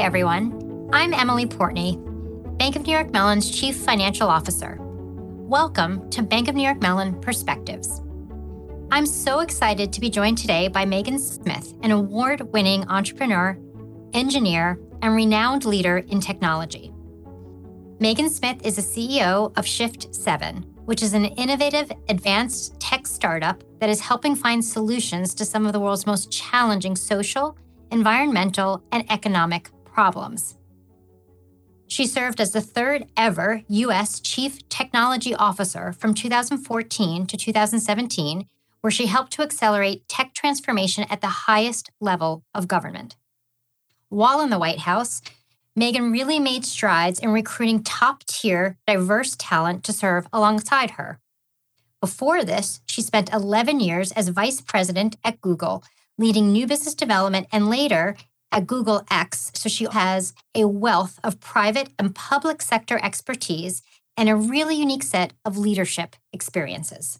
everyone. I'm Emily Portney, Bank of New York Mellon's Chief Financial Officer. Welcome to Bank of New York Mellon Perspectives. I'm so excited to be joined today by Megan Smith, an award winning entrepreneur, engineer, and renowned leader in technology. Megan Smith is the CEO of Shift7, which is an innovative, advanced tech startup that is helping find solutions to some of the world's most challenging social, environmental, and economic problems. She served as the third ever U.S. Chief Technology Officer from 2014 to 2017, where she helped to accelerate tech transformation at the highest level of government. While in the White House, Megan really made strides in recruiting top tier, diverse talent to serve alongside her. Before this, she spent 11 years as vice president at Google, leading new business development and later at Google X. So she has a wealth of private and public sector expertise and a really unique set of leadership experiences.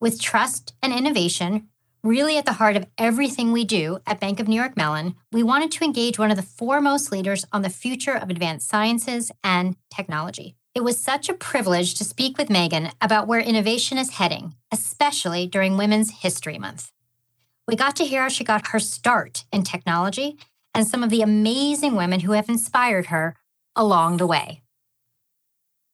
With trust and innovation really at the heart of everything we do at Bank of New York Mellon, we wanted to engage one of the foremost leaders on the future of advanced sciences and technology. It was such a privilege to speak with Megan about where innovation is heading, especially during Women's History Month. We got to hear how she got her start in technology and some of the amazing women who have inspired her along the way.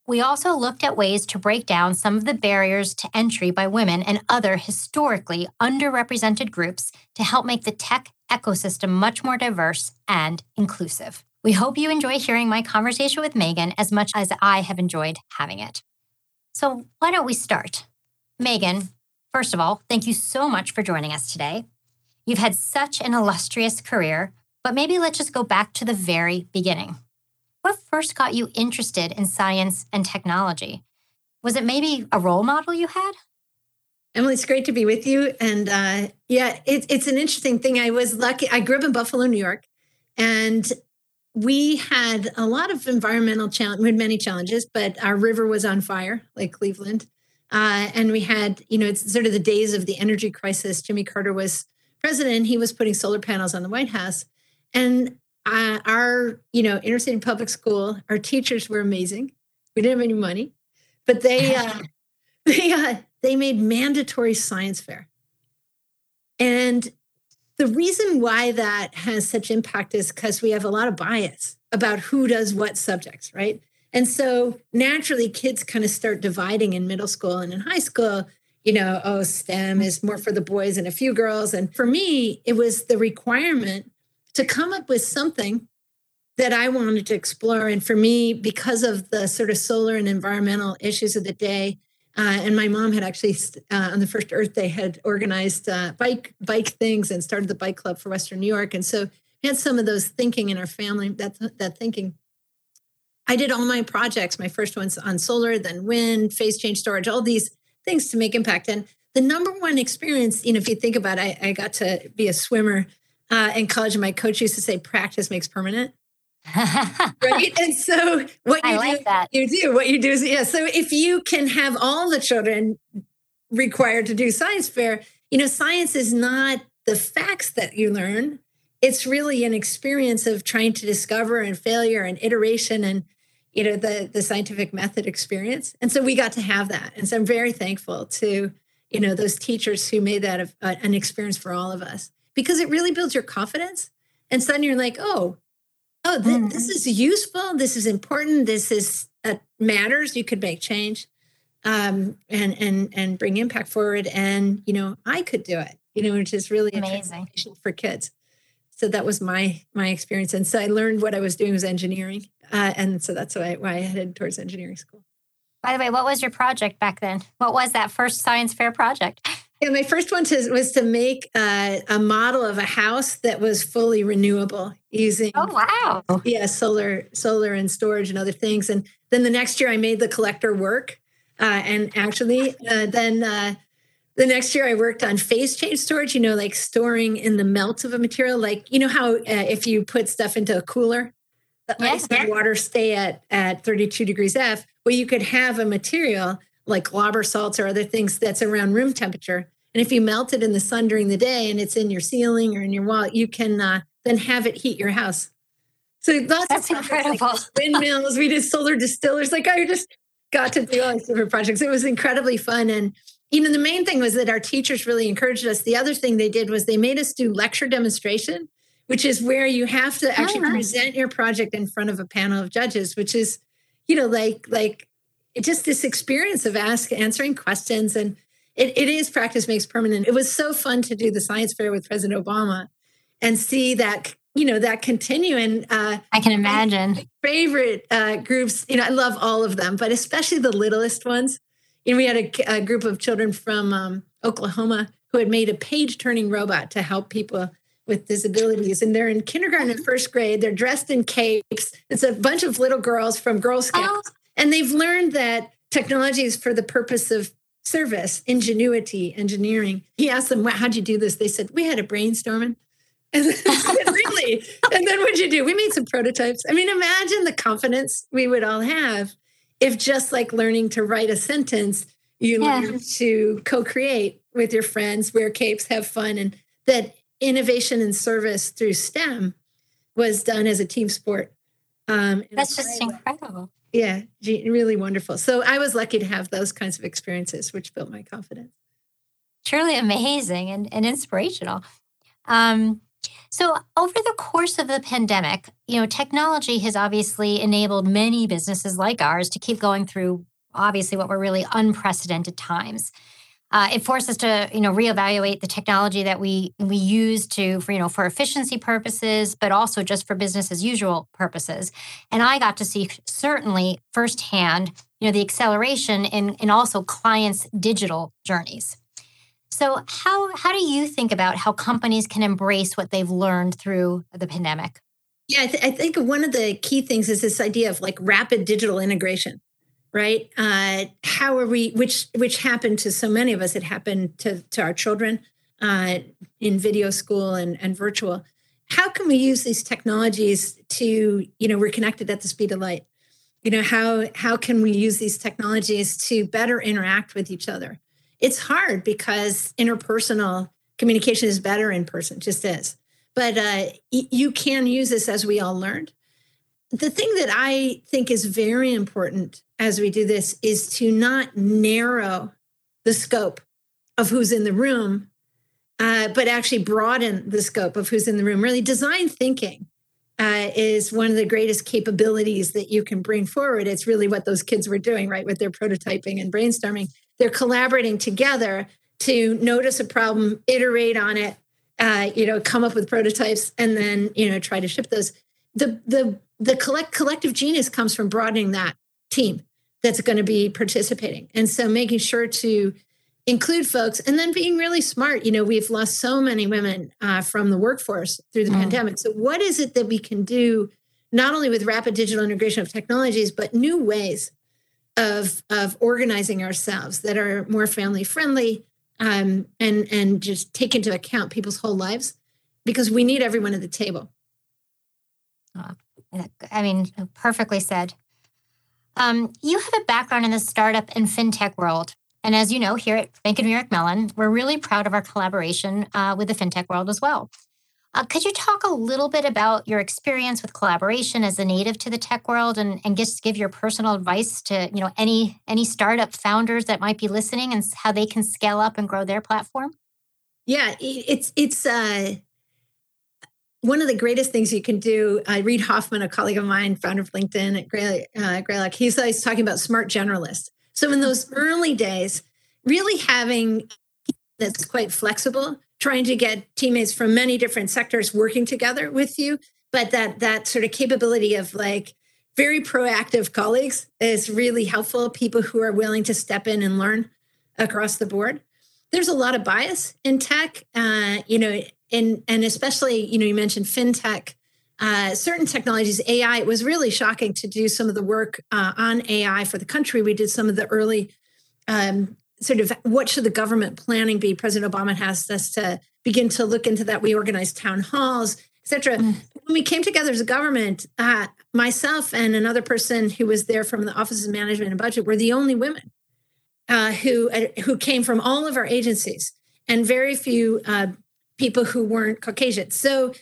We also looked at ways to break down some of the barriers to entry by women and other historically underrepresented groups to help make the tech ecosystem much more diverse and inclusive. We hope you enjoy hearing my conversation with Megan as much as I have enjoyed having it. So, why don't we start? Megan, First of all, thank you so much for joining us today. You've had such an illustrious career, but maybe let's just go back to the very beginning. What first got you interested in science and technology? Was it maybe a role model you had? Emily, it's great to be with you. And uh, yeah, it, it's an interesting thing. I was lucky. I grew up in Buffalo, New York, and we had a lot of environmental challenge. We had many challenges, but our river was on fire, like Cleveland. Uh, and we had, you know, it's sort of the days of the energy crisis. Jimmy Carter was president. He was putting solar panels on the White House. And uh, our, you know, inner city public school, our teachers were amazing. We didn't have any money, but they, uh, they, uh, they made mandatory science fair. And the reason why that has such impact is because we have a lot of bias about who does what subjects, right? And so naturally, kids kind of start dividing in middle school and in high school. You know, oh, STEM is more for the boys and a few girls. And for me, it was the requirement to come up with something that I wanted to explore. And for me, because of the sort of solar and environmental issues of the day, uh, and my mom had actually uh, on the first Earth Day had organized uh, bike bike things and started the bike club for Western New York, and so we had some of those thinking in our family. That that thinking I did all my projects. My first ones on solar, then wind, phase change storage, all these things to make impact. And the number one experience, you know, if you think about it, I, I got to be a swimmer uh, in college, and my coach used to say, "Practice makes permanent." right and so what you like do that. you do what you do is yeah so if you can have all the children required to do science fair you know science is not the facts that you learn it's really an experience of trying to discover and failure and iteration and you know the the scientific method experience. And so we got to have that. And so i'm very thankful to you know those teachers who made that a, a, an experience for all of us. Because it really builds your confidence. And suddenly you're like oh oh th- mm-hmm. this is useful. This is important. This is uh, matters. You could make change um, and and and bring impact forward. And you know i could do it you know which is really amazing. for kids. So that was my my experience. And so i learned what i was doing was engineering uh, and so that's why, why i headed towards engineering school. By the way what was your project back then? What was that first science fair project? Yeah my first one to, was to make uh, a model of a house that was fully renewable using oh wow. Yeah solar solar and storage and other things. And then the next year i made the collector work uh, and actually uh, then uh, the next year I worked on phase change storage, you know, like storing in the melt of a material. Like, you know how uh, if you put stuff into a cooler, the yeah. ice and water stay at, at 32 degrees F, well, you could have a material like glauber salts or other things that's around room temperature. And if you melt it in the sun during the day and it's in your ceiling or in your wall, you can uh, then have it heat your house So lots That's of incredible. Like windmills. we did solar distillers. Like I just got to do all these different projects. It was incredibly fun. And you know, the main thing was that our teachers really encouraged us. The other thing they did was they made us do lecture demonstration, which is where you have to actually oh. present your project in front of a panel of judges, which is, you know, like like just this experience of ask answering questions and it, it is practice makes permanent. It was so fun to do the science fair with President Obama and see that you know that continue and uh, i can imagine favorite uh, groups you know i love all of them but especially the littlest ones you know we had a, a group of children from um, oklahoma who had made a page turning robot to help people with disabilities and they're in kindergarten and first grade they're dressed in capes it's a bunch of little girls from girl scouts oh. and they've learned that technology is for the purpose of service ingenuity engineering he asked them how'd you do this they said we had a brainstorming and then, really? And then what'd you do? We made some prototypes. I mean, imagine the confidence we would all have if just like learning to write a sentence, you yeah. learn to co-create with your friends, wear capes, have fun, and that innovation and service through STEM was done as a team sport. Um, That's just incredible. Yeah, really wonderful. So I was lucky to have those kinds of experiences, which built my confidence. Truly amazing and, and inspirational. Um, so, over the course of the pandemic, you know, technology has obviously enabled many businesses like ours to keep going through obviously what were really unprecedented times. Uh, it forced us to, you know, reevaluate the technology that we we use to, for, you know, for efficiency purposes, but also just for business as usual purposes. And I got to see certainly firsthand, you know, the acceleration in in also clients' digital journeys. So, how how do you think about how companies can embrace what they've learned through the pandemic? Yeah, I, th- I think one of the key things is this idea of like rapid digital integration, right? Uh, how are we? Which which happened to so many of us. It happened to to our children uh, in video school and and virtual. How can we use these technologies to you know we're connected at the speed of light? You know how how can we use these technologies to better interact with each other? it's hard because interpersonal communication is better in person, just is. But uh, you can use this as we all learned. The thing that I think is very important as we do this is to not narrow the scope of who's in the room, uh, but actually broaden the scope of who's in the room. Really, design thinking uh, is one of the greatest capabilities that you can bring forward. It's really what those kids were doing, right, with their prototyping and brainstorming they're collaborating together to notice a problem, iterate on it, uh, you know, come up with prototypes, and then you know try to ship those. The the the collect collective genius comes from broadening that team that's going to be participating, and so making sure to include folks, and then being really smart. You know, we've lost so many women uh, from the workforce through the mm. pandemic. So, what is it that we can do? Not only with rapid digital integration of technologies, but new ways of of organizing ourselves that are more family friendly um, and and just take into account people's whole lives because we need everyone at the table. I mean, perfectly said. Um, you have a background in the startup and fintech world. And as you know, here at Bank of New York Mellon, we're really proud of our collaboration uh, with the fintech world as well. Uh, could you talk a little bit about your experience with collaboration as a native to the tech world and, and just give your personal advice to you know any any startup founders that might be listening and how they can scale up and grow their platform? Yeah, it's it's uh, one of the greatest things you can do. Uh, Reid Hoffman, a colleague of mine, founder of LinkedIn at Gray, uh, Greylock, he's always talking about smart generalists. So in those early days, really having that's quite flexible trying to get teammates from many different sectors working together with you but that that sort of capability of like very proactive colleagues is really helpful people who are willing to step in and learn across the board there's a lot of bias in tech uh, you know and and especially you know you mentioned fintech uh, certain technologies ai it was really shocking to do some of the work uh, on ai for the country we did some of the early um, sort of what should the government planning be? President Obama asked us to begin to look into that. We organized town halls, etc. Mm. When we came together as a government, uh, myself and another person who was there from the Office of Management and Budget were the only women uh, who uh, who came from all of our agencies, and very few uh, people who weren't Caucasian. So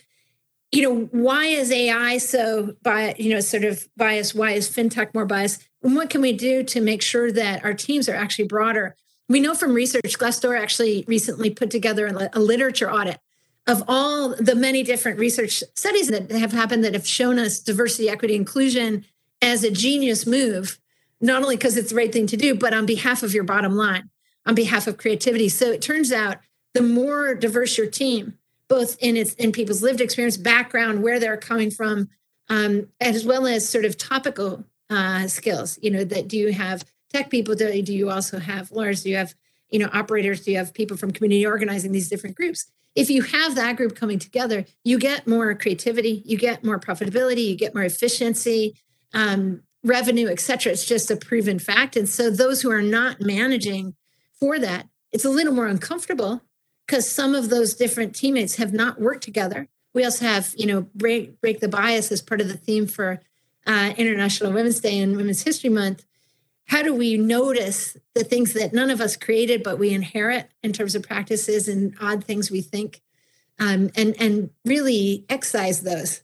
you know, why is AI so by you know sort of biased? Why is fintech more biased? And what can we do to make sure that our teams are actually broader? We know from research, Glassdoor actually recently put together a, a literature audit of all the many different research studies that have happened that have shown us diversity, equity, inclusion as a genius move, not only because it's the right thing to do, but on behalf of your bottom line, on behalf of creativity. So it turns out the more diverse your team, both in its in people's lived experience, background, where they're coming from, um, as well as sort of topical uh, skills. You know, that do you have tech people? Do, do you also have lawyers? Do you have you know operators? Do you have people from community organizing these different groups? If you have that group coming together, you get more creativity, you get more profitability, you get more efficiency, um, revenue, et cetera. It's just a proven fact. And so those who are not managing for that, it's a little more uncomfortable because some of those different teammates have not worked together. We also have, you know, break break the bias as part of the theme for uh, International Women's Day and Women's History Month. How do we notice the things that none of us created but we inherit in terms of practices and odd things we think, um, and and really excise those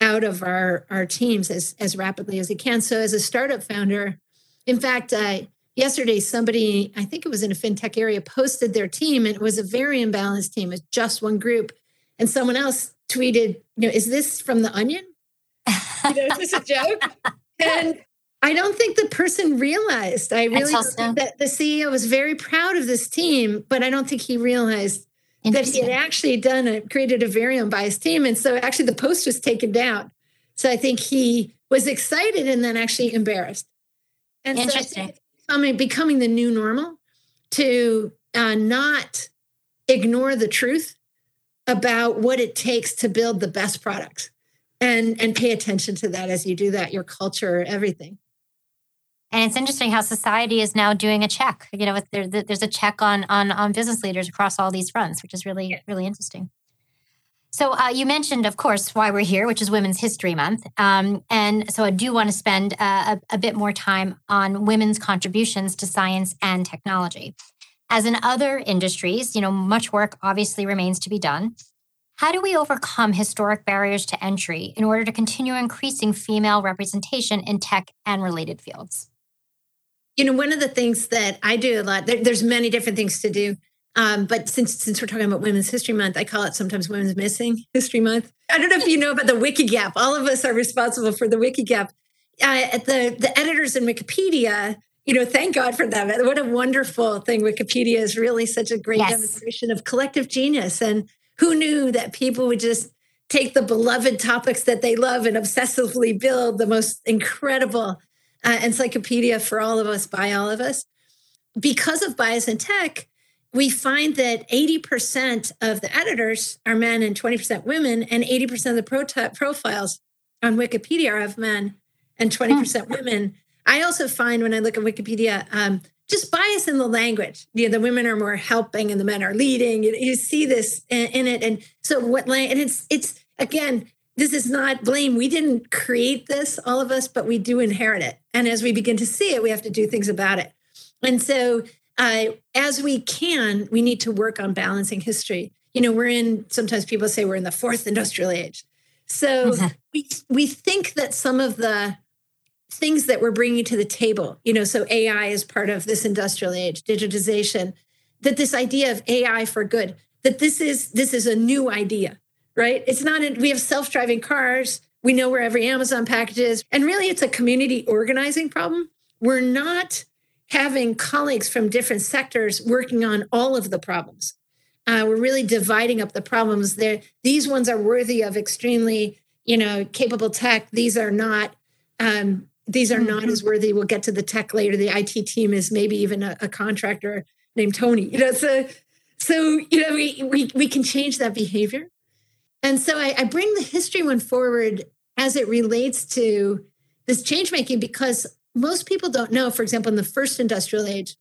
out of our our teams as as rapidly as we can. So as a startup founder, in fact, uh, yesterday somebody i think it was in a fintech area posted their team and it was a very imbalanced team it's just one group. And someone else tweeted you know is this from the onion? You know is this a joke. And i don't think the person realized. I really think that the ceo was very proud of this team but i don't think he realized that he had actually done it created a very unbiased team and so actually the post was taken down. So i think he was excited and then actually embarrassed. And Interesting. So becoming becoming the new normal to uh, not ignore the truth about what it takes to build the best products. And and pay attention to that as you do that your culture everything. And it's interesting how society is now doing a check you know there, there's a check on on on business leaders across all these fronts which is really really interesting so uh, you mentioned, of course, why we're here, which is Women's History Month, um, and so I do want to spend uh, a, a bit more time on women's contributions to science and technology. As in other industries, you know, much work obviously remains to be done. How do we overcome historic barriers to entry in order to continue increasing female representation in tech and related fields? You know, one of the things that I do a lot, there, there's many different things to do. Um, but since since we're talking about Women's History Month, I call it sometimes Women's Missing History Month. I don't know if you know about the Wikigap. All of us are responsible for the Wikigap. Uh, the the editors in Wikipedia, you know, thank God for them. What a wonderful thing! Wikipedia is really such a great yes. demonstration of collective genius. And who knew that people would just take the beloved topics that they love and obsessively build the most incredible uh, encyclopedia for all of us by all of us because of bias in tech we find that 80% of the editors are men and 20% women, and 80% of the pro- profiles on Wikipedia are of men and 20% hmm. women. I also find when I look at Wikipedia, um, just bias in the language. You know, the women are more helping and the men are leading. You, you see this in, in, it, and so what? And it's it's again, this is not blame. We didn't create this, all of us, but we do inherit it. And as we begin to see it, we have to do things about it. And so uh, as we can, we need to work on balancing history. You know, we're in, sometimes people say we're in the fourth industrial age. So mm-hmm. we, we think that some of the things that we're bringing to the table, you know, so AI is part of this industrial age, digitization, that this idea of AI for good, that this is this is a new idea, right? It's not, a, we have self-driving cars. We know where every Amazon package is. And really, it's a community organizing problem. We're not having colleagues from different sectors working on all of the problems. Uh, we're really dividing up the problems. There, these ones are worthy of extremely, you know, capable tech. These are not. Um, these are not mm-hmm. as worthy. We'll get to the tech later. The IT team is maybe even a, a contractor named Tony. You know, so so you know we we we can change that behavior. And so I, I bring the history one forward as it relates to this change making because most people don't know, for example, in the first industrial age,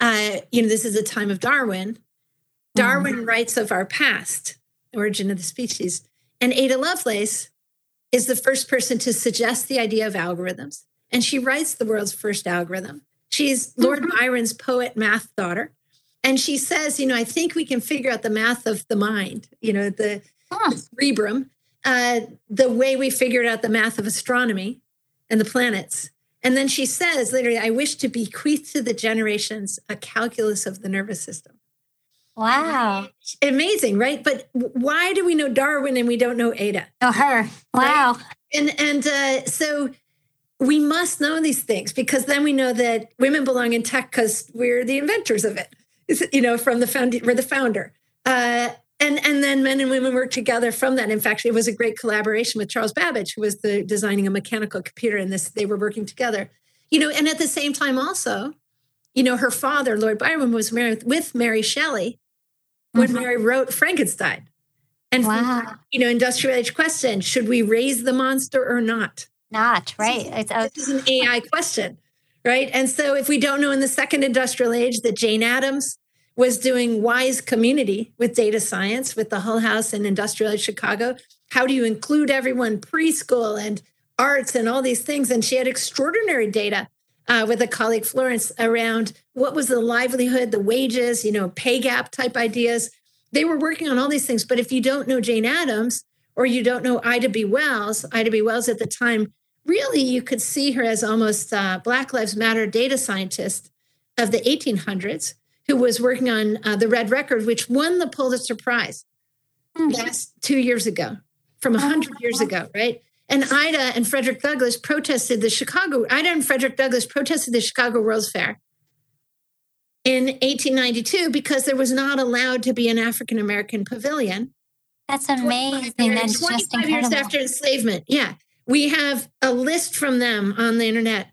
uh, you know, this is a time of Darwin. Darwin mm-hmm. writes of our past, origin of the species. And Ada Lovelace is the first person to suggest the idea of algorithms. And she writes the world's first algorithm. She's Lord mm-hmm. Byron's poet math daughter. And she says, you know, I think we can figure out the math of the mind, you know, the huh. cerebrum, uh, the way we figured out the math of astronomy and the planets. And then she says, literally, I wish to bequeath to the generations a calculus of the nervous system. Wow. Amazing, right? But why do we know Darwin and we don't know Ada? Oh, her. Wow. Right? And and uh, so we must know these things because then we know that women belong in tech because we're the inventors of it. You know, from the found we're the founder. Uh, and and then men and women work together from that. In fact, it was a great collaboration with Charles Babbage, who was the designing a mechanical computer, and this they were working together. You know, and at the same time, also, you know, her father, Lord Byron, was married with Mary Shelley when mm-hmm. Mary wrote Frankenstein. And wow. you know, industrial age question: Should we raise the monster or not? Not right. This is, this is an AI question, right? And so, if we don't know in the second industrial age that Jane Addams was doing wise community with data science with the Hull House and industrial Chicago. How do you include everyone, preschool and arts and all these things? And she had extraordinary data uh, with a colleague, Florence, around what was the livelihood, the wages, you know, pay gap type ideas. They were working on all these things. But if you don't know Jane Addams or you don't know Ida B. Wells, Ida B. Wells at the time, really you could see her as almost a Black Lives Matter data scientist of the 1800s who was working on uh, the Red Record, which won the Pulitzer Prize mm-hmm. last two years ago, from 100 years ago, right? And Ida and Frederick Douglass protested the Chicago, Ida and Frederick Douglass protested the Chicago World's Fair in 1892 because there was not allowed to be an African American pavilion. That's amazing. That's 25 just incredible. years after enslavement. Yeah. We have a list from them on the internet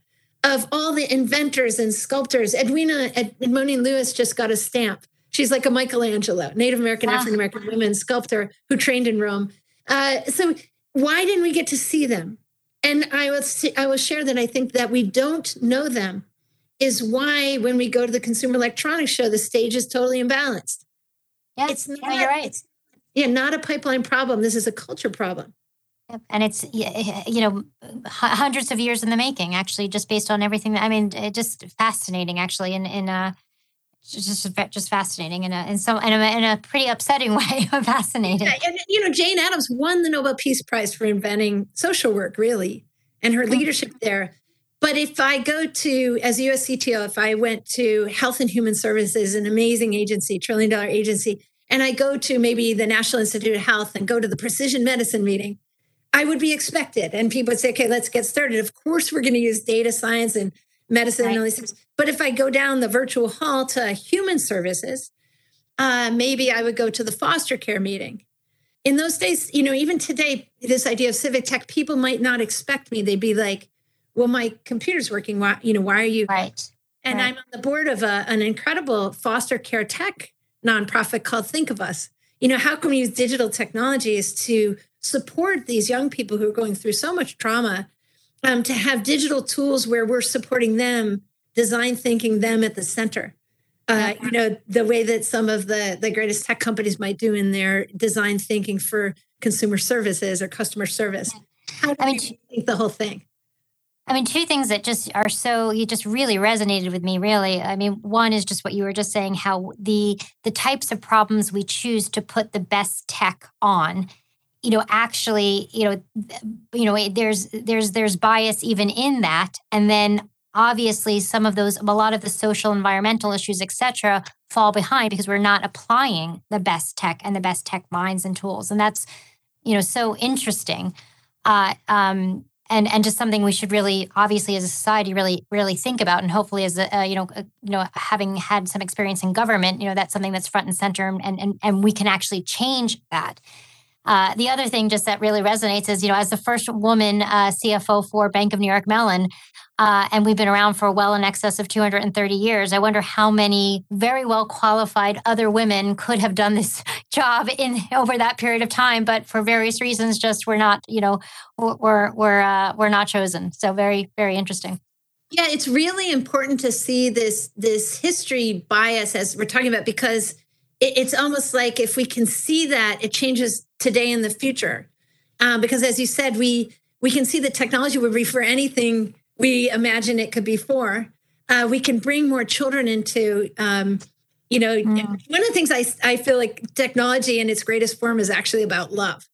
of all the inventors and sculptors. Edwina Edmonia Lewis just got a stamp. She's like a Michelangelo, Native American, wow. African American woman sculptor who trained in Rome. Uh, so why didn't we get to see them? And I will I will share that I think that we don't know them is why when we go to the Consumer Electronics Show, the stage is totally imbalanced. Yeah, it's not, yeah, you're right. Yeah, not a pipeline problem. This is a culture problem. And it's eh, you know hundreds of years in the making, actually, just based on everything. That, I mean, eh, just fascinating, actually, in in uh, a just just fascinating in a in some in a, in a pretty upsetting way. fascinating. Yeah, and you know, Jane Addams won the Nobel Peace Prize for inventing social work, really, and her mm-hmm. leadership there. But if I go to, as US CTO, if I went to Health and Human Services, an amazing agency, trillion dollar agency, and I go to maybe the National Institute of Health and go to the precision medicine meeting, I would be expected. And people would say, okay, let's get started. Of course, we're going to use data science and medicine right. and all these things. But if I go down the virtual hall to human services, uh, maybe I would go to the foster care meeting. In those days, you know, even today, this idea of civic tech, people might not expect me. They'd be like, well, my computer's working. Why, you know, why are you? Right. And right. I'm on the board of a, an incredible foster care tech nonprofit called Think of Us. You know, how can we use digital technologies to support these young people who are going through so much trauma um, to have digital tools where we're supporting them design thinking them at the center. Uh, you know the way that some of the the greatest tech companies might do in their design thinking for consumer services or customer service. How do I mean, think the whole thing? I mean, two things that just are so you just really resonated with me. Really, I mean, one is just what you were just saying, how the the types of problems we choose to put the best tech on you know actually you know you know there's there's there's bias even in that. And then obviously some of those a lot of the social environmental issues etc fall behind because we're not applying the best tech and the best tech minds and tools. And that's you know so interesting. Uh, um, and and just something we should really obviously as a society really really think about and hopefully as a uh, you know uh, you know having had some experience in government you know that's something that's front and center and and and we can actually change that uh, the other thing just that really resonates is, you know, as the first woman uh, CFO for Bank of New York Mellon, uh, and we've been around for well in excess of 230 years. I wonder how many very well qualified other women could have done this job in over that period of time, but for various reasons, just we're not, you know, we're we're uh, we're not chosen. So very very interesting. Yeah, it's really important to see this this history bias as we're talking about because it's almost like if we can see that, it changes today and the future. Um, because as you said, we we can see the technology would be for anything we imagine it could be for. Uh, we can bring more children into um, You know, mm. one of the things I, I feel like technology in its greatest form is actually about love.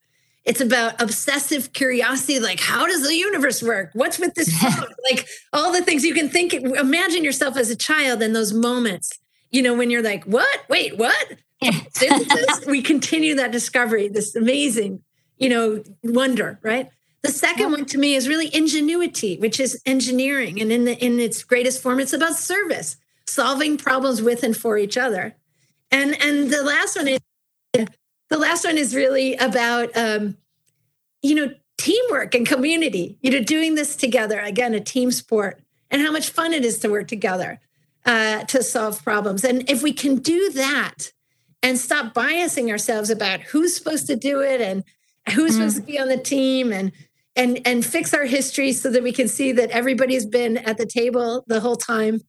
It's about obsessive curiosity, like how does the universe work? What's with this phone? like all the things you can think. Imagine yourself as a child in those moments. You know, when you're like, "What? Wait, what?" we continue that discovery, this amazing, you know, wonder, right? The second one to me is really ingenuity, which is engineering, and in the in its greatest form, it's about service, solving problems with and for each other. And and the last one is the last one is really about um, you know teamwork and community. You know, doing this together again, a team sport, and how much fun it is to work together uh, to solve problems. And if we can do that and stop biasing ourselves about who's supposed to do it and who's mm. supposed to be on the team and and and fix our history so that we can see that everybody's been at the table the whole time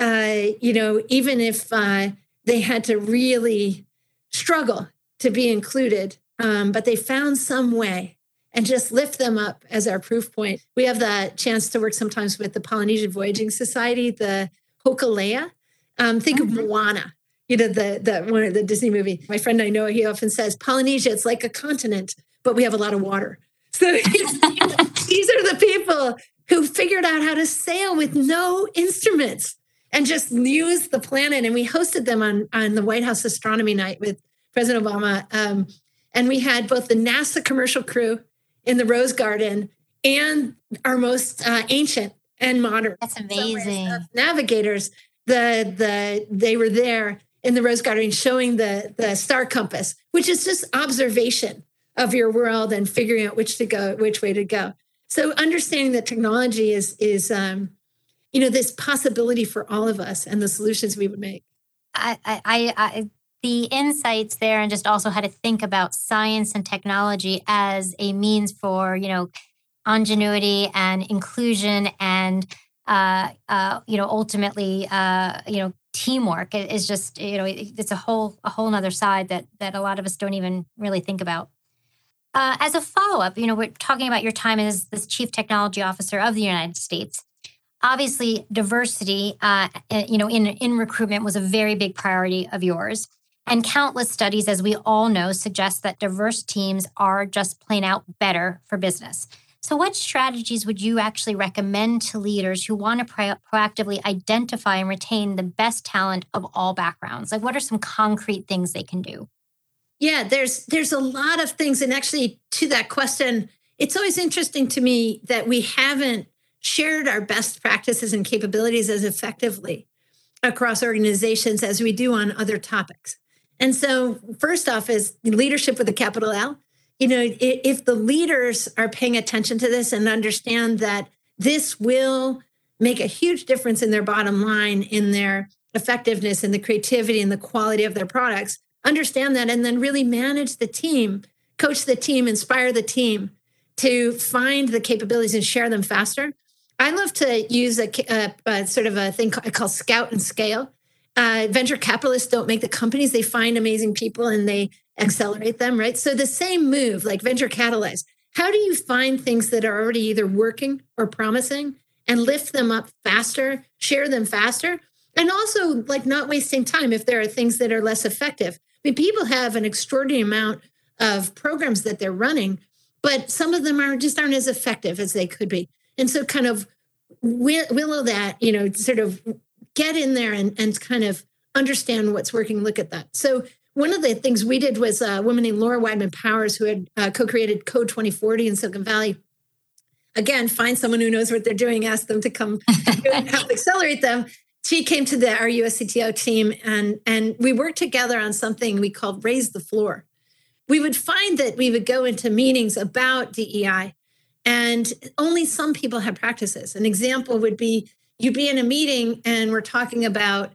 uh, you know even if uh, they had to really struggle to be included um, but they found some way and just lift them up as our proof point we have the chance to work sometimes with the polynesian voyaging society the hokulea um, think mm-hmm. of moana you know the the one of the disney movie my friend i know he often says polynesia it's like a continent but we have a lot of water so these are the people who figured out how to sail with no instruments and just use the planet. And we hosted them on, on the White House astronomy night with President Obama. Um, and we had both the NASA commercial crew in the Rose Garden and our most uh, ancient and modern. That's amazing. Navigators, the the they were there in the Rose Garden showing the the star compass, which is just observation of your world and figuring out which to go, which way to go. So understanding that technology is is um, you know this possibility for all of us and the solutions we would make. I, I, I, the insights there, and just also how to think about science and technology as a means for you know ingenuity and inclusion and uh, uh, you know ultimately uh, you know teamwork is just you know it's a whole a whole other side that that a lot of us don't even really think about uh, as a follow up, you know, we're talking about your time as this chief technology officer of the United States. Obviously, diversity, uh, eh, you know, in in recruitment was a very big priority of yours. And countless studies, as we all know, suggest that diverse teams are just plain out better for business. So, what strategies would you actually recommend to leaders who want to pro- proactively identify and retain the best talent of all backgrounds? Like, what are some concrete things they can do? Yeah, there's there's a lot of things, and actually to that question, it's always interesting to me that we haven't shared our best practices and capabilities as effectively across organizations as we do on other topics. And so, first off, is leadership with a capital L. You know, if the leaders are paying attention to this and understand that this will make a huge difference in their bottom line, in their effectiveness, and the creativity and the quality of their products, understand that and then really manage the team, coach the team, inspire the team to find the capabilities and share them faster. I love to use a, a, a sort of a thing I call scout and scale. Uh, venture capitalists don't make the companies; they find amazing people and they accelerate them, right? So the same move, like venture catalyze. How do you find things that are already either working or promising and lift them up faster, share them faster, and also like not wasting time if there are things that are less effective? I mean, people have an extraordinary amount of programs that they're running, but some of them are just aren't as effective as they could be. And so, kind of willow that, you know, sort of get in there and, and kind of understand what's working. Look at that. So, one of the things we did was a woman named Laura Weidman Powers, who had uh, co created Code 2040 in Silicon Valley. Again, find someone who knows what they're doing, ask them to come help accelerate them she came to the our USCTO team and and we worked together on something we called raise the floor. We would find that we would go into meetings about DEI and only some people had practices. An example would be you'd be in a meeting and we're talking about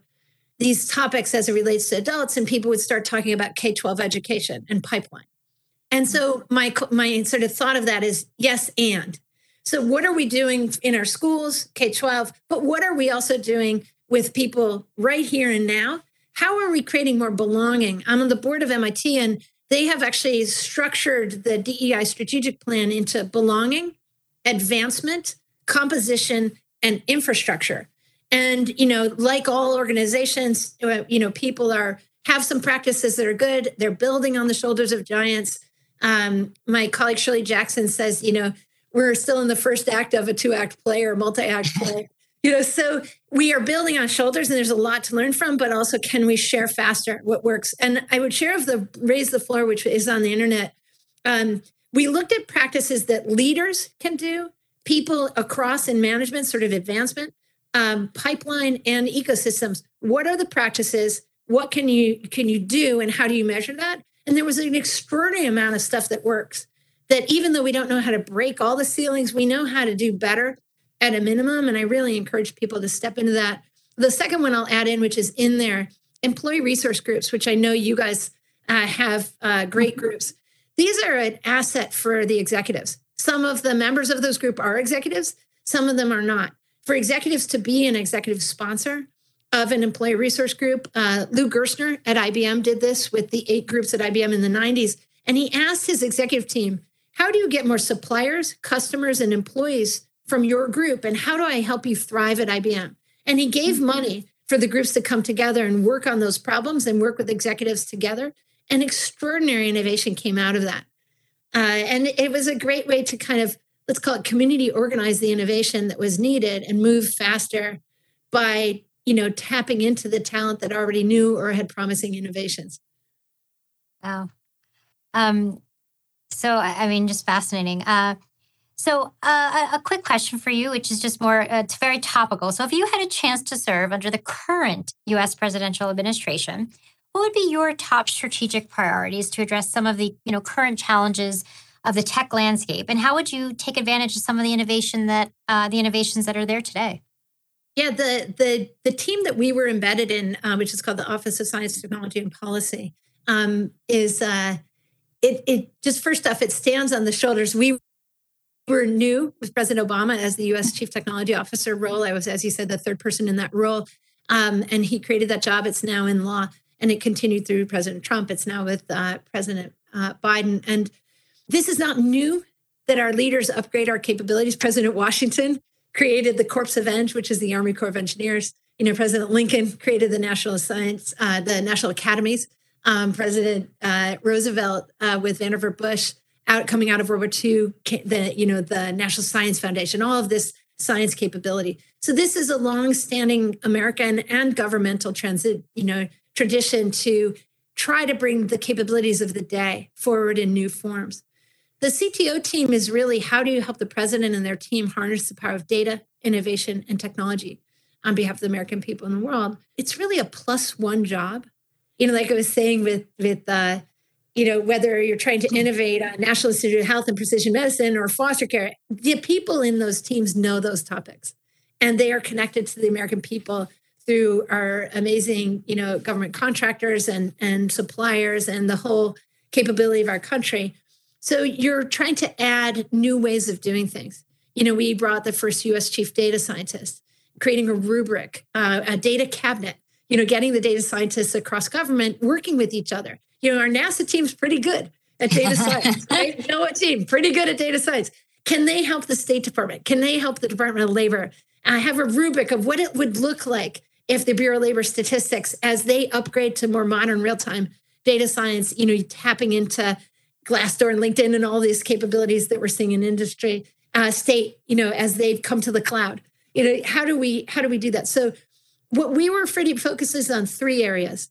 these topics as it relates to adults and people would start talking about K-12 education and pipeline. And so mm-hmm. my my sort of thought of that is yes and. So what are we doing in our schools, K-12, but what are we also doing with people right here and now. How are we creating more belonging? I'm on the board of MIT, and they have actually structured the DEI strategic plan into belonging, advancement, composition, and infrastructure. And, you know, like all organizations, uh, you know, people are have some practices that are good. They're building on the shoulders of giants. Um, my colleague Shirley Jackson says, you know, we're still in the first act of a two act play or multi act play. you know, so we are building on shoulders and there's a lot to learn from, but also can we share faster what works? And I would share of the raise the floor, which is on the internet. Um, we looked at practices that leaders can do, people across in management, sort of advancement, um, pipeline and ecosystems. What are the practices? What can you can you do, and how do you measure that? And there was an extraordinary amount of stuff that works. That even though we don't know how to break all the ceilings, we know how to do better at a minimum. And I really encourage people to step into that. The second one I'll add in, which is in there, employee resource groups, which I know you guys uh, have uh, great groups. These are an asset for the executives. Some of the members of those group are executives, some of them are not. For executives to be an executive sponsor of an employee resource group, uh, Lou Gerstner at IBM did this with the eight groups at IBM in the 90s. And he asked his executive team, How do you get more suppliers, customers, and employees from your group? And how do I help you thrive at IBM? And he gave mm-hmm. money for the groups to come together and work on those problems and work with executives together. And extraordinary innovation came out of that. Uh, and it was a great way to kind of, let's call it community organize the innovation that was needed and move faster by, you know, tapping into the talent that already knew or had promising innovations. Wow. Um, so, I mean, just fascinating. Uh, so, uh, a quick question for you, which is just more, uh, it's very topical. So, if you had a chance to serve under the current US presidential administration, what would be your top strategic priorities to address some of the you know current challenges of the tech landscape and how would you take advantage of some of the innovation that uh, the innovations that are there today? Yeah the the the team that we were embedded in uh, which is called the office of science technology and policy um, is uh, it it just first off it stands on the shoulders. We were new with president obama as the us chief technology officer role. I was as you said the third person in that role. Um, and he created that job. It's now in law and it continued through President Trump. It's now with uh, President uh, Biden. And this is not new that our leaders upgrade our capabilities. President Washington created the Corps of Eng, which is the Army Corps of Engineers. You know, President Lincoln created the National Science, uh, the National Academies. Um, President uh, Roosevelt uh, with Vannevar Bush out coming out of World War II, the you know the National Science Foundation, all of this science capability. So this is a long-standing American and governmental transit, you know, tradition to try to bring the capabilities of the day forward in new forms. The CTO team is really how do you help the president and their team harness the power of data, innovation, and technology on behalf of the American people in the world? It's really a plus one job. You know, like I was saying with with uh, you know whether you're trying to innovate on National Institute of Health and Precision Medicine or foster care, the people in those teams know those topics, and they are connected to the American people through our amazing, you know, government contractors and and suppliers and the whole capability of our country. So you're trying to add new ways of doing things. You know, we brought the first U.S. chief data scientist, creating a rubric, uh, a data cabinet. You know, getting the data scientists across government working with each other. You know, our NASA team's pretty good at data science. Right? NOAA team pretty good at data science. Can they help the State Department? Can they help the Department of Labor? I have a rubric of what it would look like if the Bureau of Labor Statistics, as they upgrade to more modern real time data science, you know, tapping into Glassdoor and LinkedIn and all these capabilities that we're seeing in industry, uh, state, you know, as they've come to the cloud, you know, how do we how do we do that? So, what we were pretty focuses on three areas.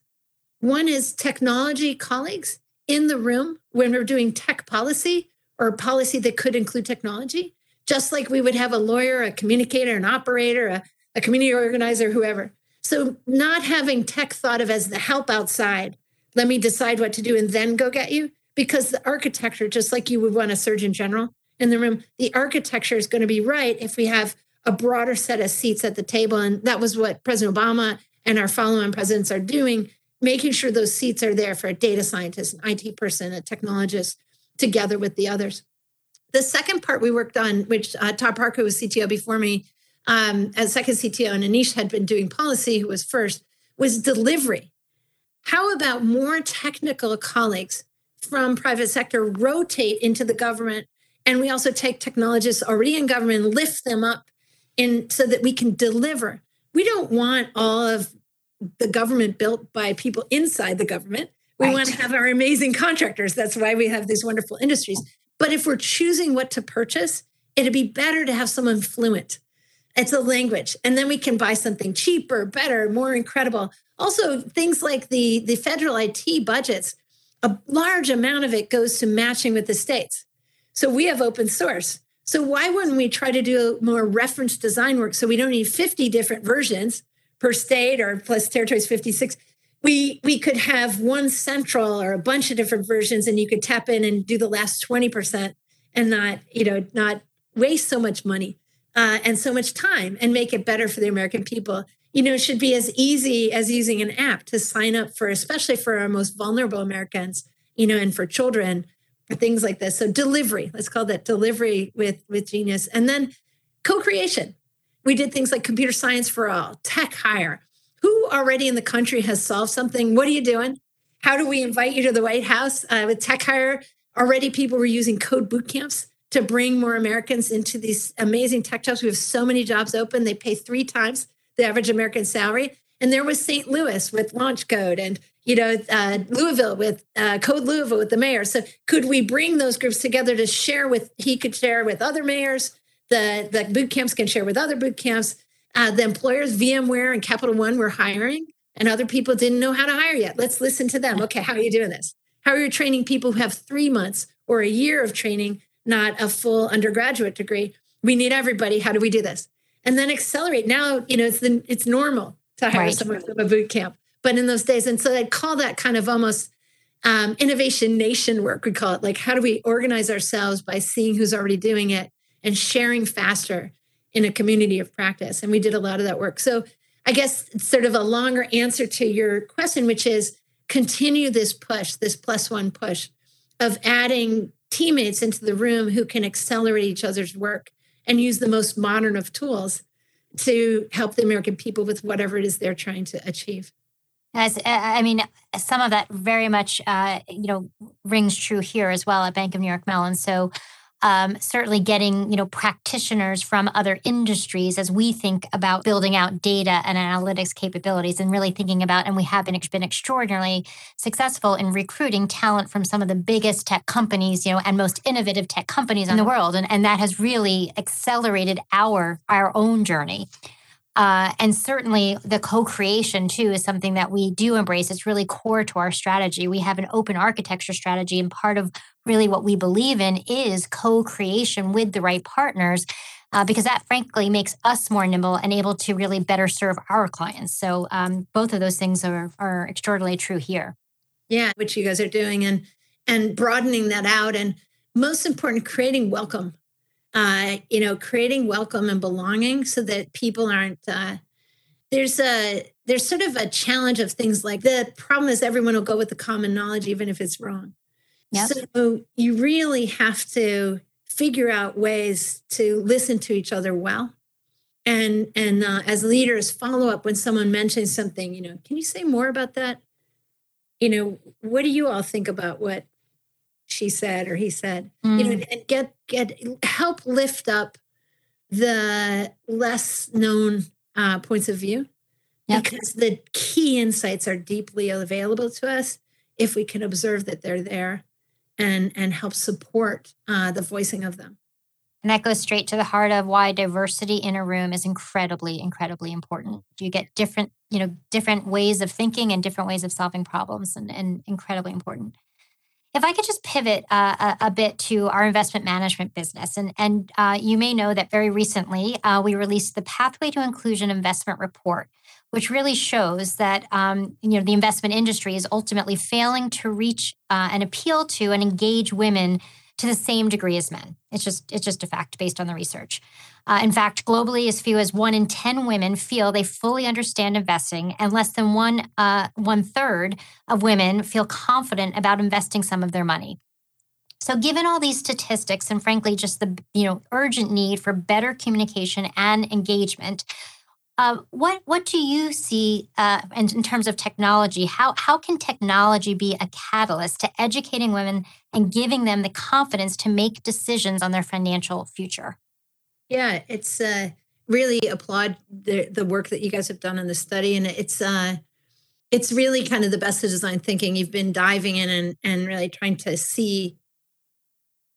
One is technology colleagues in the room when we're doing tech policy or policy that could include technology, just like we would have a lawyer, a communicator, an operator, a, a community organizer, whoever. So, not having tech thought of as the help outside, let me decide what to do and then go get you, because the architecture, just like you would want a surgeon general in the room, the architecture is going to be right if we have a broader set of seats at the table. And that was what President Obama and our follow on presidents are doing, making sure those seats are there for a data scientist, an IT person, a technologist, together with the others. The second part we worked on, which uh, Todd Parker was CTO before me, um, as second CTO, and Aneesh had been doing policy, who was first, was delivery. How about more technical colleagues from private sector rotate into the government? And we also take technologists already in government, lift them up in so that we can deliver we don't want all of the government built by people inside the government. We right. want to have our amazing contractors. That's why we have these wonderful industries. But if we're choosing what to purchase, it'd be better to have someone fluent. It's a language. And then we can buy something cheaper, better, more incredible. Also, things like the, the federal IT budgets, a large amount of it goes to matching with the states. So we have open source. So why wouldn't we try to do more reference design work so we don't need 50 different versions per state or plus territories 56? We we could have one central or a bunch of different versions and you could tap in and do the last 20% and not, you know, not waste so much money uh, and so much time and make it better for the American people. You know, it should be as easy as using an app to sign up for, especially for our most vulnerable Americans, you know, and for children for things like this. So delivery, let's call that delivery with with Genius, and then co-creation. We did things like computer science for all, tech hire. Who already in the country has solved something? What are you doing? How do we invite you to the White House uh, with tech hire? Already, people were using code boot camps to bring more Americans into these amazing tech jobs. We have so many jobs open; they pay three times the average American salary. And there was St. Louis with Launch Code and you know, uh, Louisville with uh, Code Louisville with the mayor. So could we bring those groups together to share with? He could share with other mayors. The the boot camps can share with other boot camps. Uh, the employers, VMware and Capital One, were hiring, and other people didn't know how to hire yet. Let's listen to them. Okay, how are you doing this? How are you training people who have three months or a year of training, not a full undergraduate degree? We need everybody. How do we do this? And then accelerate. Now, you know, it's the it's normal to hire right. someone from a boot camp but in those days. And so I'd call that kind of almost um, innovation nation work, we call it. Like, how do we organize ourselves by seeing who's already doing it and sharing faster in a community of practice? And we did a lot of that work. So I guess it's sort of a longer answer to your question, which is continue this push, this plus one push of adding teammates into the room who can accelerate each other's work and use the most modern of tools to help the American people with whatever it is they're trying to achieve. As I mean, some of that very much, uh, you know, rings true here as well at Bank of New York Mellon. So um, certainly getting you know practitioners from other industries as we think about building out data and analytics capabilities and really thinking about and we have been, been extraordinarily successful in recruiting talent from some of the biggest tech companies you know and most innovative tech companies in the world and, and that has really accelerated our our own journey uh, and certainly the co-creation too is something that we do embrace. It's really core to our strategy. We have an open architecture strategy, and part of really what we believe in is co-creation with the right partners. Uh, because that frankly makes us more nimble and able to really better serve our clients. So um, both of those things are, are extraordinarily true here. Yeah, which you guys are doing and and broadening that out and most important, creating welcome uh, you know, creating welcome and belonging so that people aren't. Uh, there's a there's sort of a challenge of things like the problem is everyone will go with the common knowledge even if it's wrong. Yep. So you really have to figure out ways to listen to each other well and and uh, as leaders follow up when someone mentions something you know can you say more about that you know what do you all think about what she said or he said mm. you know mm. and get get help lift up the less known uh, points of view yep. because the key insights are deeply available to us if we can observe that they're there and and help support uh, the voicing of them. And that goes straight to the heart of why diversity in a room is incredibly incredibly important. You get different you know different ways of thinking and different ways of solving problems and, and incredibly important. If I could just pivot uh, a, a, bit to our investment management business, and and uh, you may know that very recently uh, we released the Pathway to Inclusion Investment Report, which really shows that um, you know the investment industry is ultimately failing to reach uh, and appeal to and engage women to the same degree as men. It's just it's just a fact based on the research. Uh, in fact, globally, as few as one in ten women feel they fully understand investing, and less than one uh, one third of women feel confident about investing some of their money. So, given all these statistics, and frankly, just the you know urgent need for better communication and engagement, uh, what what do you see uh, in, in, terms of technology? How how can technology be a catalyst to educating women and giving them the confidence to make decisions on their financial future? Yeah, it's uh, really applaud the the work that you guys have done in the study, and it's uh, it's really kind of the best of design thinking. You've been diving in and and really trying to see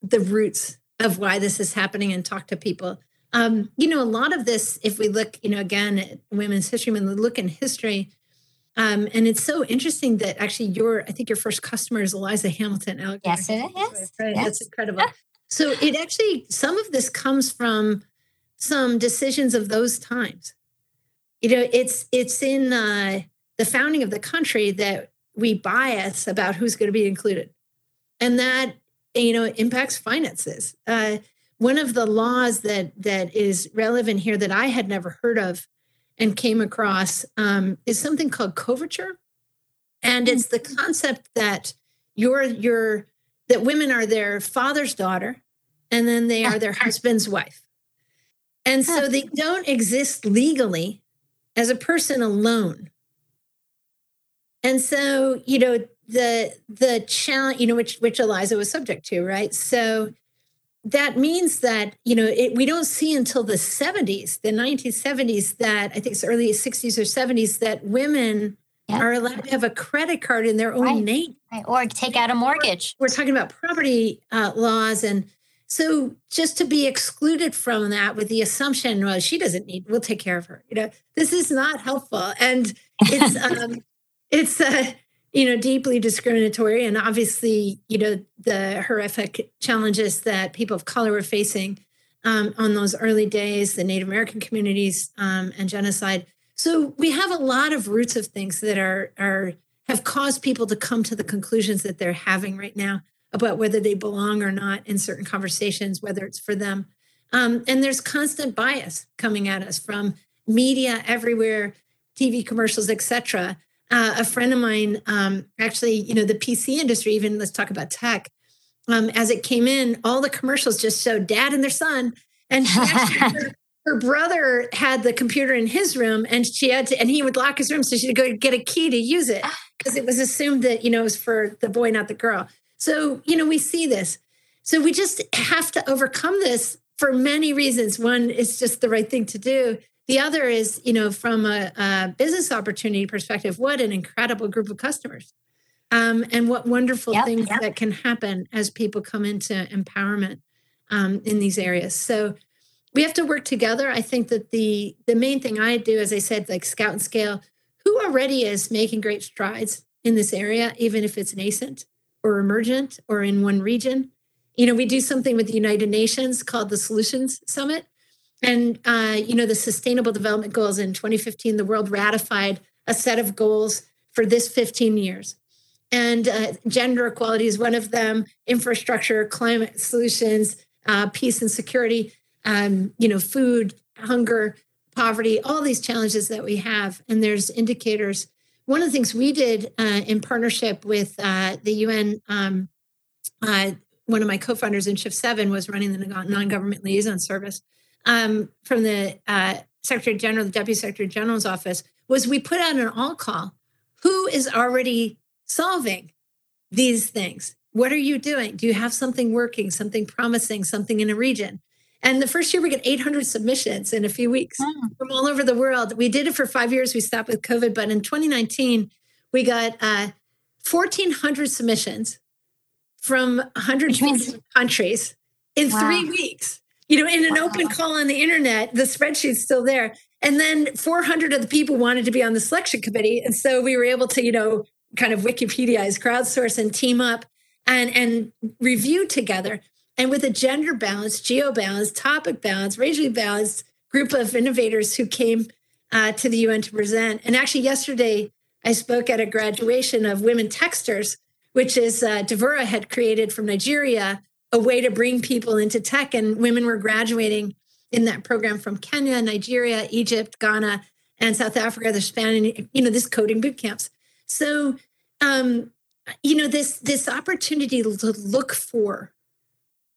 the roots of why this is happening and talk to people. Um, you know, a lot of this, if we look, you know, again at women's history, when we look in history, um, and it's so interesting that actually your, I think your first customer is Eliza Hamilton. Alexander. Yes, it is. Right? Yes. That's incredible. so it actually, some of this comes from some decisions of those times. You know, it's it's in uh, the founding of the country that we bias about who's going to be included, and that you know impacts finances. Uh, one of the laws that that is relevant here that I had never heard of and came across um, is something called coverture, and it's the mm-hmm. concept that you're you're that women are their father's daughter, and then they are their husband's wife, and so they don't exist legally as a person alone. And so you know the the challenge you know which which Eliza was subject to, right? So that means that you know it, we don't see until the 70s the 1970s that i think it's early 60s or 70s that women yep. are allowed to have a credit card in their own right. name right. or take out a mortgage we're, we're talking about property uh, laws and so just to be excluded from that with the assumption well she doesn't need we'll take care of her you know this is not helpful and it's um it's uh you know, deeply discriminatory. And obviously, you know, the horrific challenges that people of color were facing um, on those early days, the Native American communities um, and genocide. So we have a lot of roots of things that are are have caused people to come to the conclusions that they're having right now about whether they belong or not in certain conversations, whether it's for them. Um, and there's constant bias coming at us from media everywhere, TV commercials, etc uh, a friend of mine, um, actually, you know, the PC industry, even let's talk about tech. Um, as it came in, all the commercials just showed dad and their son. And her, her, brother had the computer in his room and she had to, and he would lock his room. So she had to go get a key to use it because it was assumed that, you know, it was for the boy, not the girl. So, you know, we see this. So we just have to overcome this for many reasons. One it's just the right thing to do. The other is, you know, from a, a business opportunity perspective, what an incredible group of customers. Um, and what wonderful yep, things yep. that can happen as people come into empowerment um, in these areas. So we have to work together. I think that the the main thing I do, as I said, like Scout and Scale, who already is making great strides in this area, even if it's nascent or emergent or in one region. You know, we do something with the United Nations called the Solutions Summit, and, uh, you know, the Sustainable Development Goals in 2015, the world ratified a set of goals for this 15 years. And uh, gender equality is one of them, infrastructure, climate solutions, uh, peace and security, um, you know, food, hunger, poverty, all these challenges that we have. And there's indicators. One of the things we did uh, in partnership with uh, the UN, um, uh, one of my co founders in Shift 7 was running the non government liaison service um, from the uh, Secretary General, the Deputy Secretary General's office, was we put out an all call. Who is already solving these things? What are you doing? Do you have something working, something promising, something in a region? And the first year we got 800 submissions in a few weeks mm. from all over the world. We did it for five years. We stopped with COVID, but in 2019 we got uh, 1,400 submissions from 100 countries in wow. three weeks you know, in an wow. open call on the internet, the spreadsheet's still there. And then 400 of the people wanted to be on the selection committee. And so we were able to, you know, kind of Wikipedia's crowdsource and team up and, and review together. And with a gender balance, geo balance, topic balance, racially balanced group of innovators who came uh, to the UN to present. And actually, yesterday, I spoke at a graduation of women Techsters, which is uh, Devura had created from Nigeria a way to bring people into tech. And women were graduating in that program from Kenya, Nigeria, Egypt, Ghana, and South Africa. They're spanning, you know, this coding boot camps. So, um, you know, this this opportunity to look for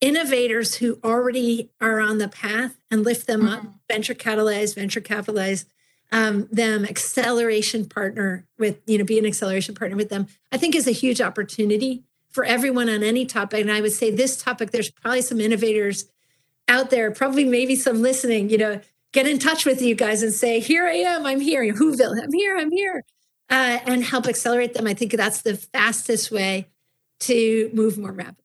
innovators who already are on the path and lift them mm-hmm. up, venture catalyze, venture capitalize um, them, acceleration partner with, you know, be an acceleration partner with them, I think is a huge opportunity for everyone on any topic. And I would say this topic, there's probably some innovators out there, probably maybe some listening, you know, get in touch with you guys and say, here I am, I'm here, Whoville, I'm here, I'm here, uh, and help accelerate them. I think that's the fastest way to move more rapidly.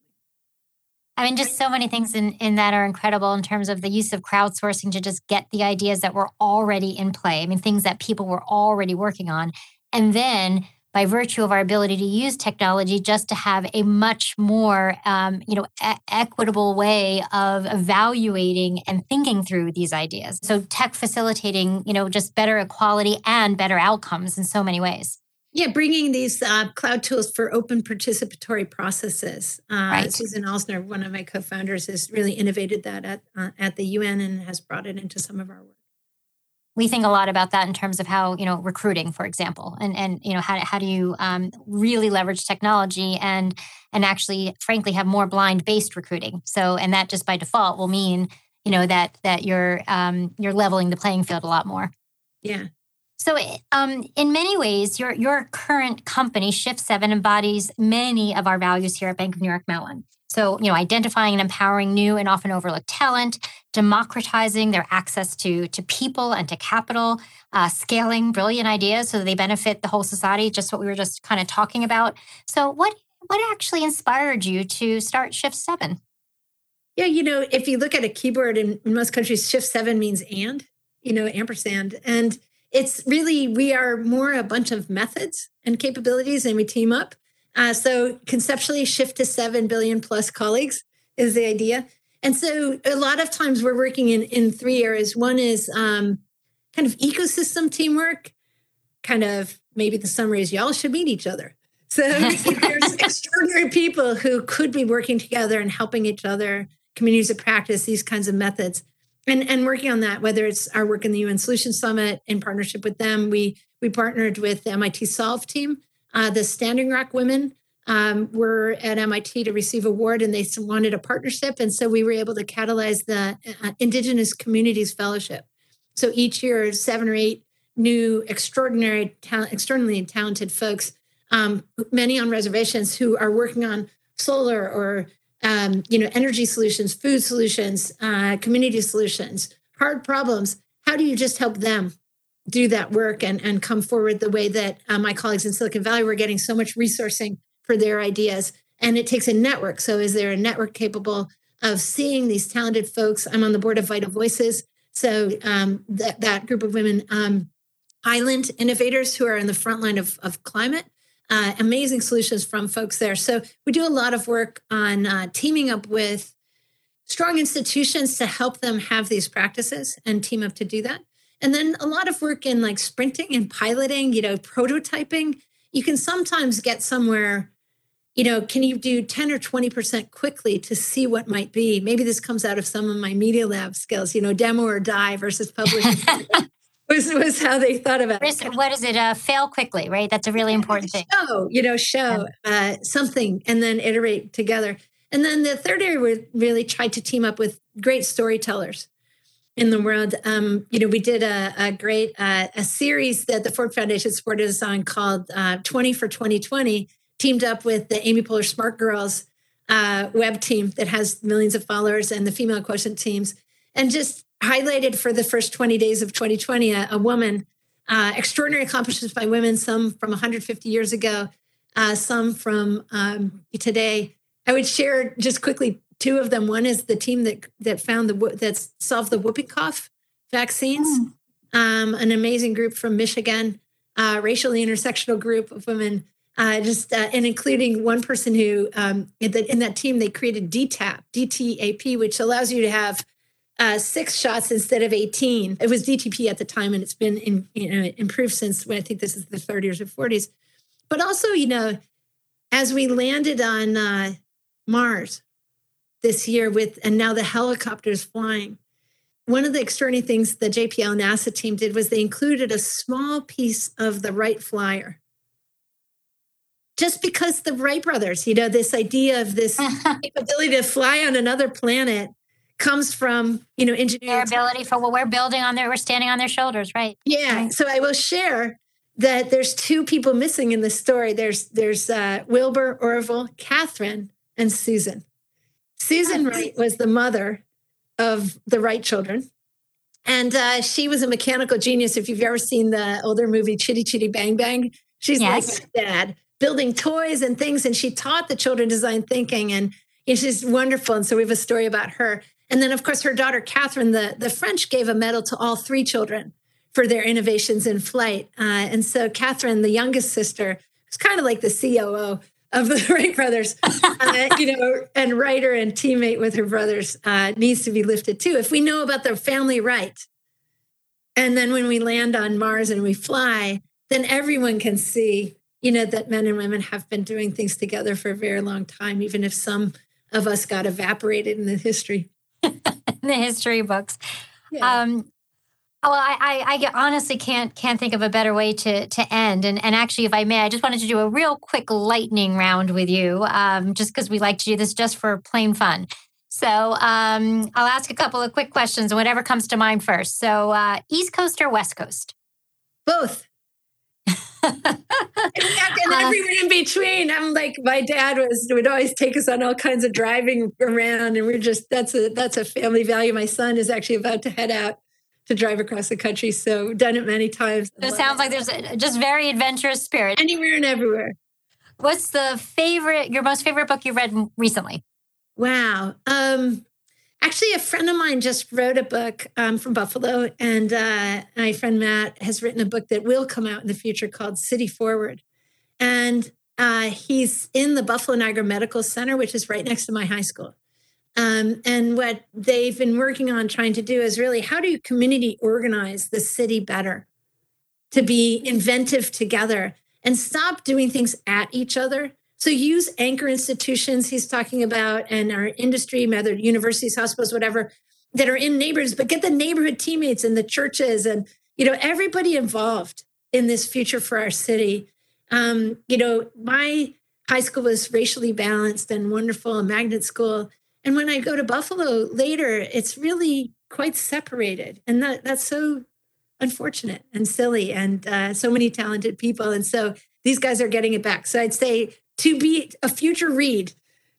I mean, just so many things in, in that are incredible in terms of the use of crowdsourcing to just get the ideas that were already in play. I mean, things that people were already working on. And then by virtue of our ability to use technology just to have a much more um, you know e- equitable way of evaluating and thinking through these ideas so tech facilitating you know just better equality and better outcomes in so many ways yeah, bringing these uh, cloud tools for open participatory processes. Uh, right. Susan Alzner, one of my co-founders, has really innovated that at uh, at the UN and has brought it into some of our work we think a lot about that in terms of how you know recruiting for example and and you know how, how do you um, really leverage technology and and actually frankly have more blind based recruiting. So and that just by default will mean you know that that you're um, you're leveling the playing field a lot more. Yeah. So, um, in many ways, your your current company, Shift Seven, embodies many of our values here at Bank of New York Mellon. So, you know, identifying and empowering new and often overlooked talent, democratizing their access to, to people and to capital, uh, scaling brilliant ideas so that they benefit the whole society, just what we were just kind of talking about. So, what what actually inspired you to start Shift Seven? Yeah, you know, if you look at a keyboard in, in most countries, Shift Seven means and, you know, ampersand. And it's really, we are more a bunch of methods and capabilities and we team up. Uh, so conceptually, shift to 7 billion plus colleagues is the idea. And so a lot of times we're working in, in three areas. One is um, kind of ecosystem teamwork, kind of maybe the summary is y'all should meet each other. So there's extraordinary people who could be working together and helping each other, communities of practice, these kinds of methods. And, and working on that, whether it's our work in the UN Solutions Summit in partnership with them, we we partnered with the MIT Solve team uh, the Standing Rock women um, were at MIT to receive award, and they wanted a partnership, and so we were able to catalyze the uh, Indigenous Communities Fellowship. So each year, seven or eight new, extraordinary, ta- extraordinarily talented folks, um, many on reservations, who are working on solar or um, you know energy solutions, food solutions, uh, community solutions, hard problems. How do you just help them do that work and, and come forward the way that uh, my colleagues in Silicon Valley were getting so much resourcing for their ideas. And it takes a network. So, is there a network capable of seeing these talented folks? I'm on the board of Vital Voices. So, um, that, that group of women, um, island innovators who are in the front line of, of climate, uh, amazing solutions from folks there. So, we do a lot of work on uh, teaming up with strong institutions to help them have these practices and team up to do that. And then a lot of work in like sprinting and piloting, you know, prototyping. You can sometimes get somewhere, you know, can you do 10 or 20% quickly to see what might be? Maybe this comes out of some of my media lab skills, you know, demo or die versus publish. was, was how they thought about it. What is it? Uh, fail quickly, right? That's a really important thing. Show, you know, show uh, something and then iterate together. And then the third area, we really tried to team up with great storytellers in the world. Um, you know, we did a, a great uh, a series that the Ford Foundation supported us on called uh, 20 for 2020, teamed up with the Amy Poehler Smart Girls uh, web team that has millions of followers and the female quotient teams, and just highlighted for the first 20 days of 2020 a, a woman, uh, extraordinary accomplishments by women, some from 150 years ago, uh, some from um, today. I would share just quickly two of them. One is the team that that found the that solved the whooping cough vaccines. Mm. Um, an amazing group from Michigan, uh, racially intersectional group of women. Uh, just uh, and including one person who um, in, the, in, that team they created DTAP, DTAP, which allows you to have uh, six shots instead of 18. It was DTP at the time, and it's been in, you know, improved since when I think this is the 30s or 40s. But also, you know, as we landed on uh, Mars, this year with, and now the helicopters flying. One of the extraordinary things the JPL NASA team did was they included a small piece of the Wright flyer. Just because the Wright brothers, you know, this idea of this ability to fly on another planet comes from, you know, engineering. Their ability for what we're building on their, we're standing on their shoulders, right? Yeah. So I will share that there's two people missing in the story. There's there's uh, Wilbur Orville, Katharine, and Susan. Susan Wright was the mother of the Wright children. And uh, she was a mechanical genius. If you've ever seen the older movie Chitty Chitty Bang Bang, she's yes. like dad, building toys and things. And she taught the children design thinking. And, and she's wonderful. And so we have a story about her. And then, of course, her daughter, Katharine, the, the French gave a medal to all three children for their innovations in flight. Uh, and so Katharine, the youngest sister, was kind of like the COO of the Wright brothers, uh, you know, and writer and teammate with her brothers uh, needs to be lifted too. If we know about the family right, and then when we land on Mars and we fly, then everyone can see, you know, that men and women have been doing things together for a very long time, even if some of us got evaporated in the history. in the history books. Yeah. Um, well, I, I, I, honestly can't can't think of a better way to to end. And and actually, if I may, I just wanted to do a real quick lightning round with you, um, just because we like to do this just for plain fun. So um, I'll ask a couple of quick questions, and whatever comes to mind first. So uh, East Coast or West Coast? Both. and uh, everyone in between. I'm like, my dad was would always take us on all kinds of driving around, and we're just that's a that's a family value. My son is actually about to head out to drive across the country. So done it many times. It sounds like there's a just very adventurous spirit. Anywhere and everywhere. What's the favorite, your most favorite book you read recently? Wow. Um, actually, a friend of mine just wrote a book um, from Buffalo, and uh, my friend Matt has written a book that will come out in the future called City Forward. And uh, he's in the Buffalo Niagara Medical Center, which is right next to my high school. Um, and what they've been working on trying to do is really how do you community organize the city better to be inventive together and stop doing things at each other? So use anchor institutions he's talking about and our industry, whether universities, hospitals, whatever, that are in neighbors, but get the neighborhood teammates and the churches and you know everybody involved in this future for our city. Um, you know, my high school was racially balanced and wonderful, a magnet school and when I go to Buffalo later, it's really quite separated. And that, that's so unfortunate and silly and uh, so many talented people. And so these guys are getting it back. So I'd say to be a future read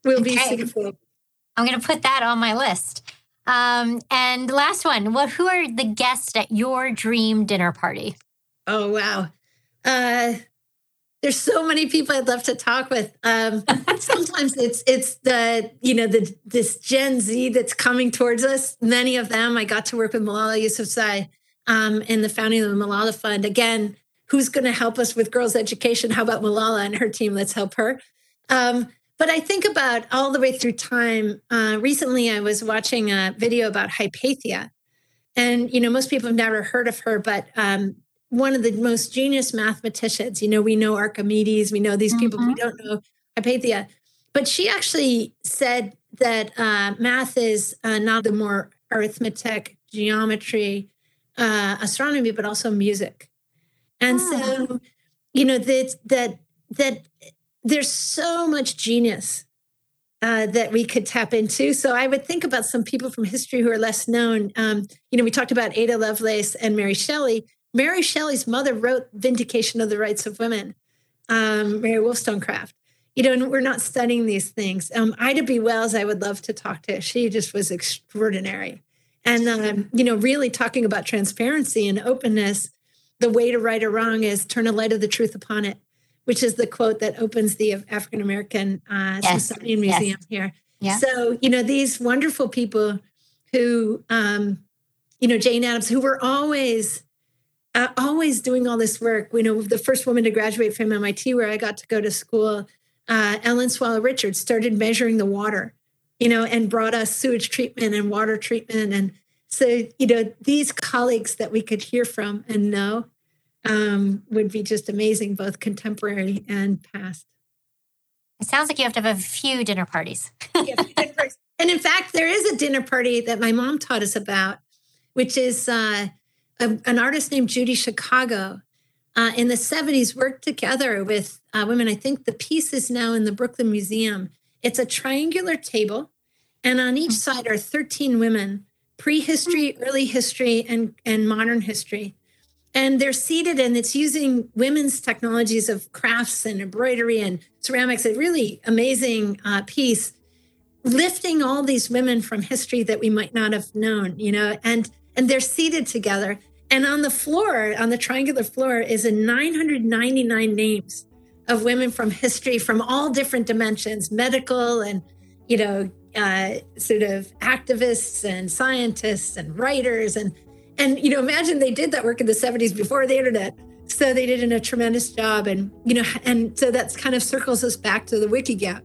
will okay. be Singapore. I'm going to put that on my list. Um, and last one, what who are the guests at your dream dinner party? Oh wow. Uh, there's so many people I'd love to talk with. Um, sometimes it's it's the you know the this Gen Z that's coming towards us. Many of them I got to work with Malala Yousafzai um, in the founding of the Malala Fund. Again, who's going to help us with girls' education? How about Malala and her team? Let's help her. Um, but I think about all the way through time. Uh, recently, I was watching a video about Hypatia, and you know most people have never heard of her, but um, one of the most genius mathematicians. You know, we know Archimedes, we know these mm-hmm. people, we don't know Hypatia. But she actually said that uh, math is uh, not the more arithmetic, geometry, uh, astronomy, but also music. And oh. so, you know, that that that there's so much genius uh, that we could tap into. So I would think about some people from history who are less known. Um, you know, we talked about Ada Lovelace and Mary Shelley. Mary Shelley's mother wrote Vindication of the Rights of Women, um, Mary Wollstonecraft. You know, and we're not studying these things. Um, Ida B. Wells, I would love to talk to. She just was extraordinary. And, um, you know, really talking about transparency and openness, the way to right or wrong is turn a light of the truth upon it, which is the quote that opens the African American uh, yes. Smithsonian Museum yes. here. Yeah. So, you know, these wonderful people who, um, you know, Jane Addams, who were always uh, always doing all this work. You know, the first woman to graduate from MIT, where I got to go to school, uh, Ellen Swallow Richards started measuring the water, you know, and brought us sewage treatment and water treatment. And so, you know, these colleagues that we could hear from and know um, would be just amazing, both contemporary and past. It sounds like you have to have a few dinner parties. and in fact, there is a dinner party that my mom taught us about, which is uh, a, an artist named Judy Chicago uh, in the 70s worked together with uh, women. I think the piece is now in the Brooklyn Museum. It's a triangular table, and on each side are 13 women prehistory, early history, and, and modern history. And they're seated, and it's using women's technologies of crafts and embroidery and ceramics, a really amazing uh, piece, lifting all these women from history that we might not have known, you know, and and they're seated together. And on the floor, on the triangular floor, is a 999 names of women from history from all different dimensions, medical and, you know, uh, sort of activists and scientists and writers and and you know imagine they did that work in the 70s before the internet. So they did a tremendous job and you know and so that's kind of circles us back to the wiki gap.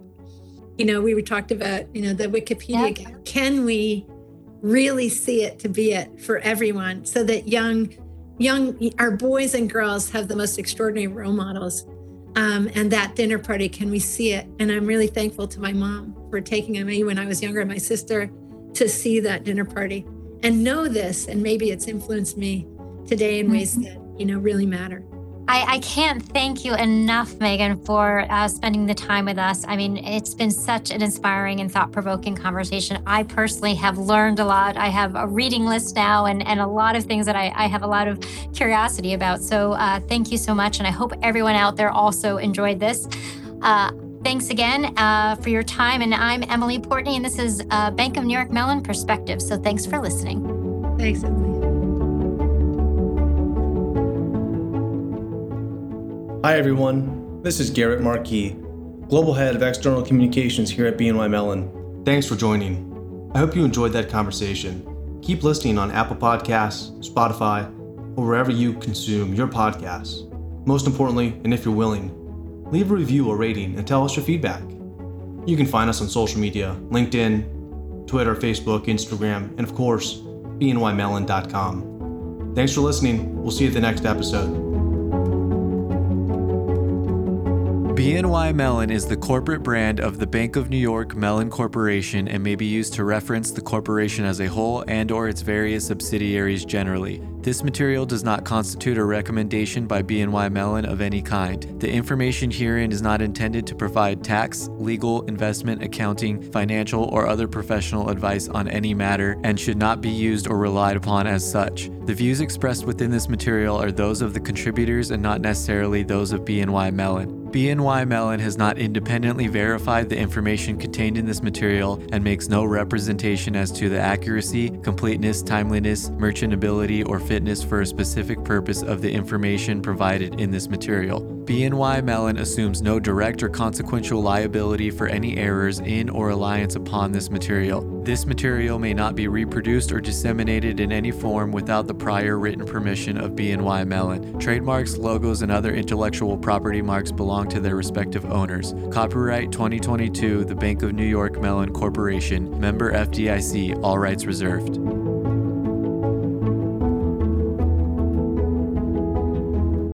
You know we were talked about you know the wikipedia yeah. gap. Can we really see it to be it for everyone so that young young our boys and girls have the most extraordinary role models um, and that dinner party can we see it and i'm really thankful to my mom for taking me when i was younger and my sister to see that dinner party and know this and maybe it's influenced me today in ways mm-hmm. that you know really matter I, I, can't thank you enough, Megan, for uh, spending the time with us. I mean, it's been such an inspiring and thought provoking conversation. I personally have learned a lot. I have a reading list now and, and a lot of things that I, I have a lot of curiosity about. So, uh, thank you so much. And I hope everyone out there also enjoyed this. Uh, thanks again uh, for your time. And I'm Emily Portney, and this is uh, Bank of New York Mellon Perspective. So, thanks for listening. Thanks, Emily. Hi, everyone. This is Garrett Marquis, Global Head of External Communications here at BNY Mellon. Thanks for joining. I hope you enjoyed that conversation. Keep listening on Apple Podcasts, Spotify, or wherever you consume your podcasts. Most importantly, and if you're willing, leave a review or rating and tell us your feedback. You can find us on social media LinkedIn, Twitter, Facebook, Instagram, and of course, bnymellon.com. Thanks for listening. We'll see you at the next episode. BNY Mellon is the corporate brand of the Bank of New York Mellon Corporation and may be used to reference the corporation as a whole and or its various subsidiaries generally. This material does not constitute a recommendation by BNY Mellon of any kind. The information herein is not intended to provide tax, legal, investment, accounting, financial, or other professional advice on any matter and should not be used or relied upon as such. The views expressed within this material are those of the contributors and not necessarily those of BNY Mellon. BNY Mellon has not independently verified the information contained in this material and makes no representation as to the accuracy, completeness, timeliness, merchantability, or fitness for a specific purpose of the information provided in this material. BNY Mellon assumes no direct or consequential liability for any errors in or reliance upon this material. This material may not be reproduced or disseminated in any form without the prior written permission of BNY Mellon. Trademarks, logos, and other intellectual property marks belong to their respective owners. Copyright 2022, The Bank of New York Mellon Corporation, member FDIC, all rights reserved.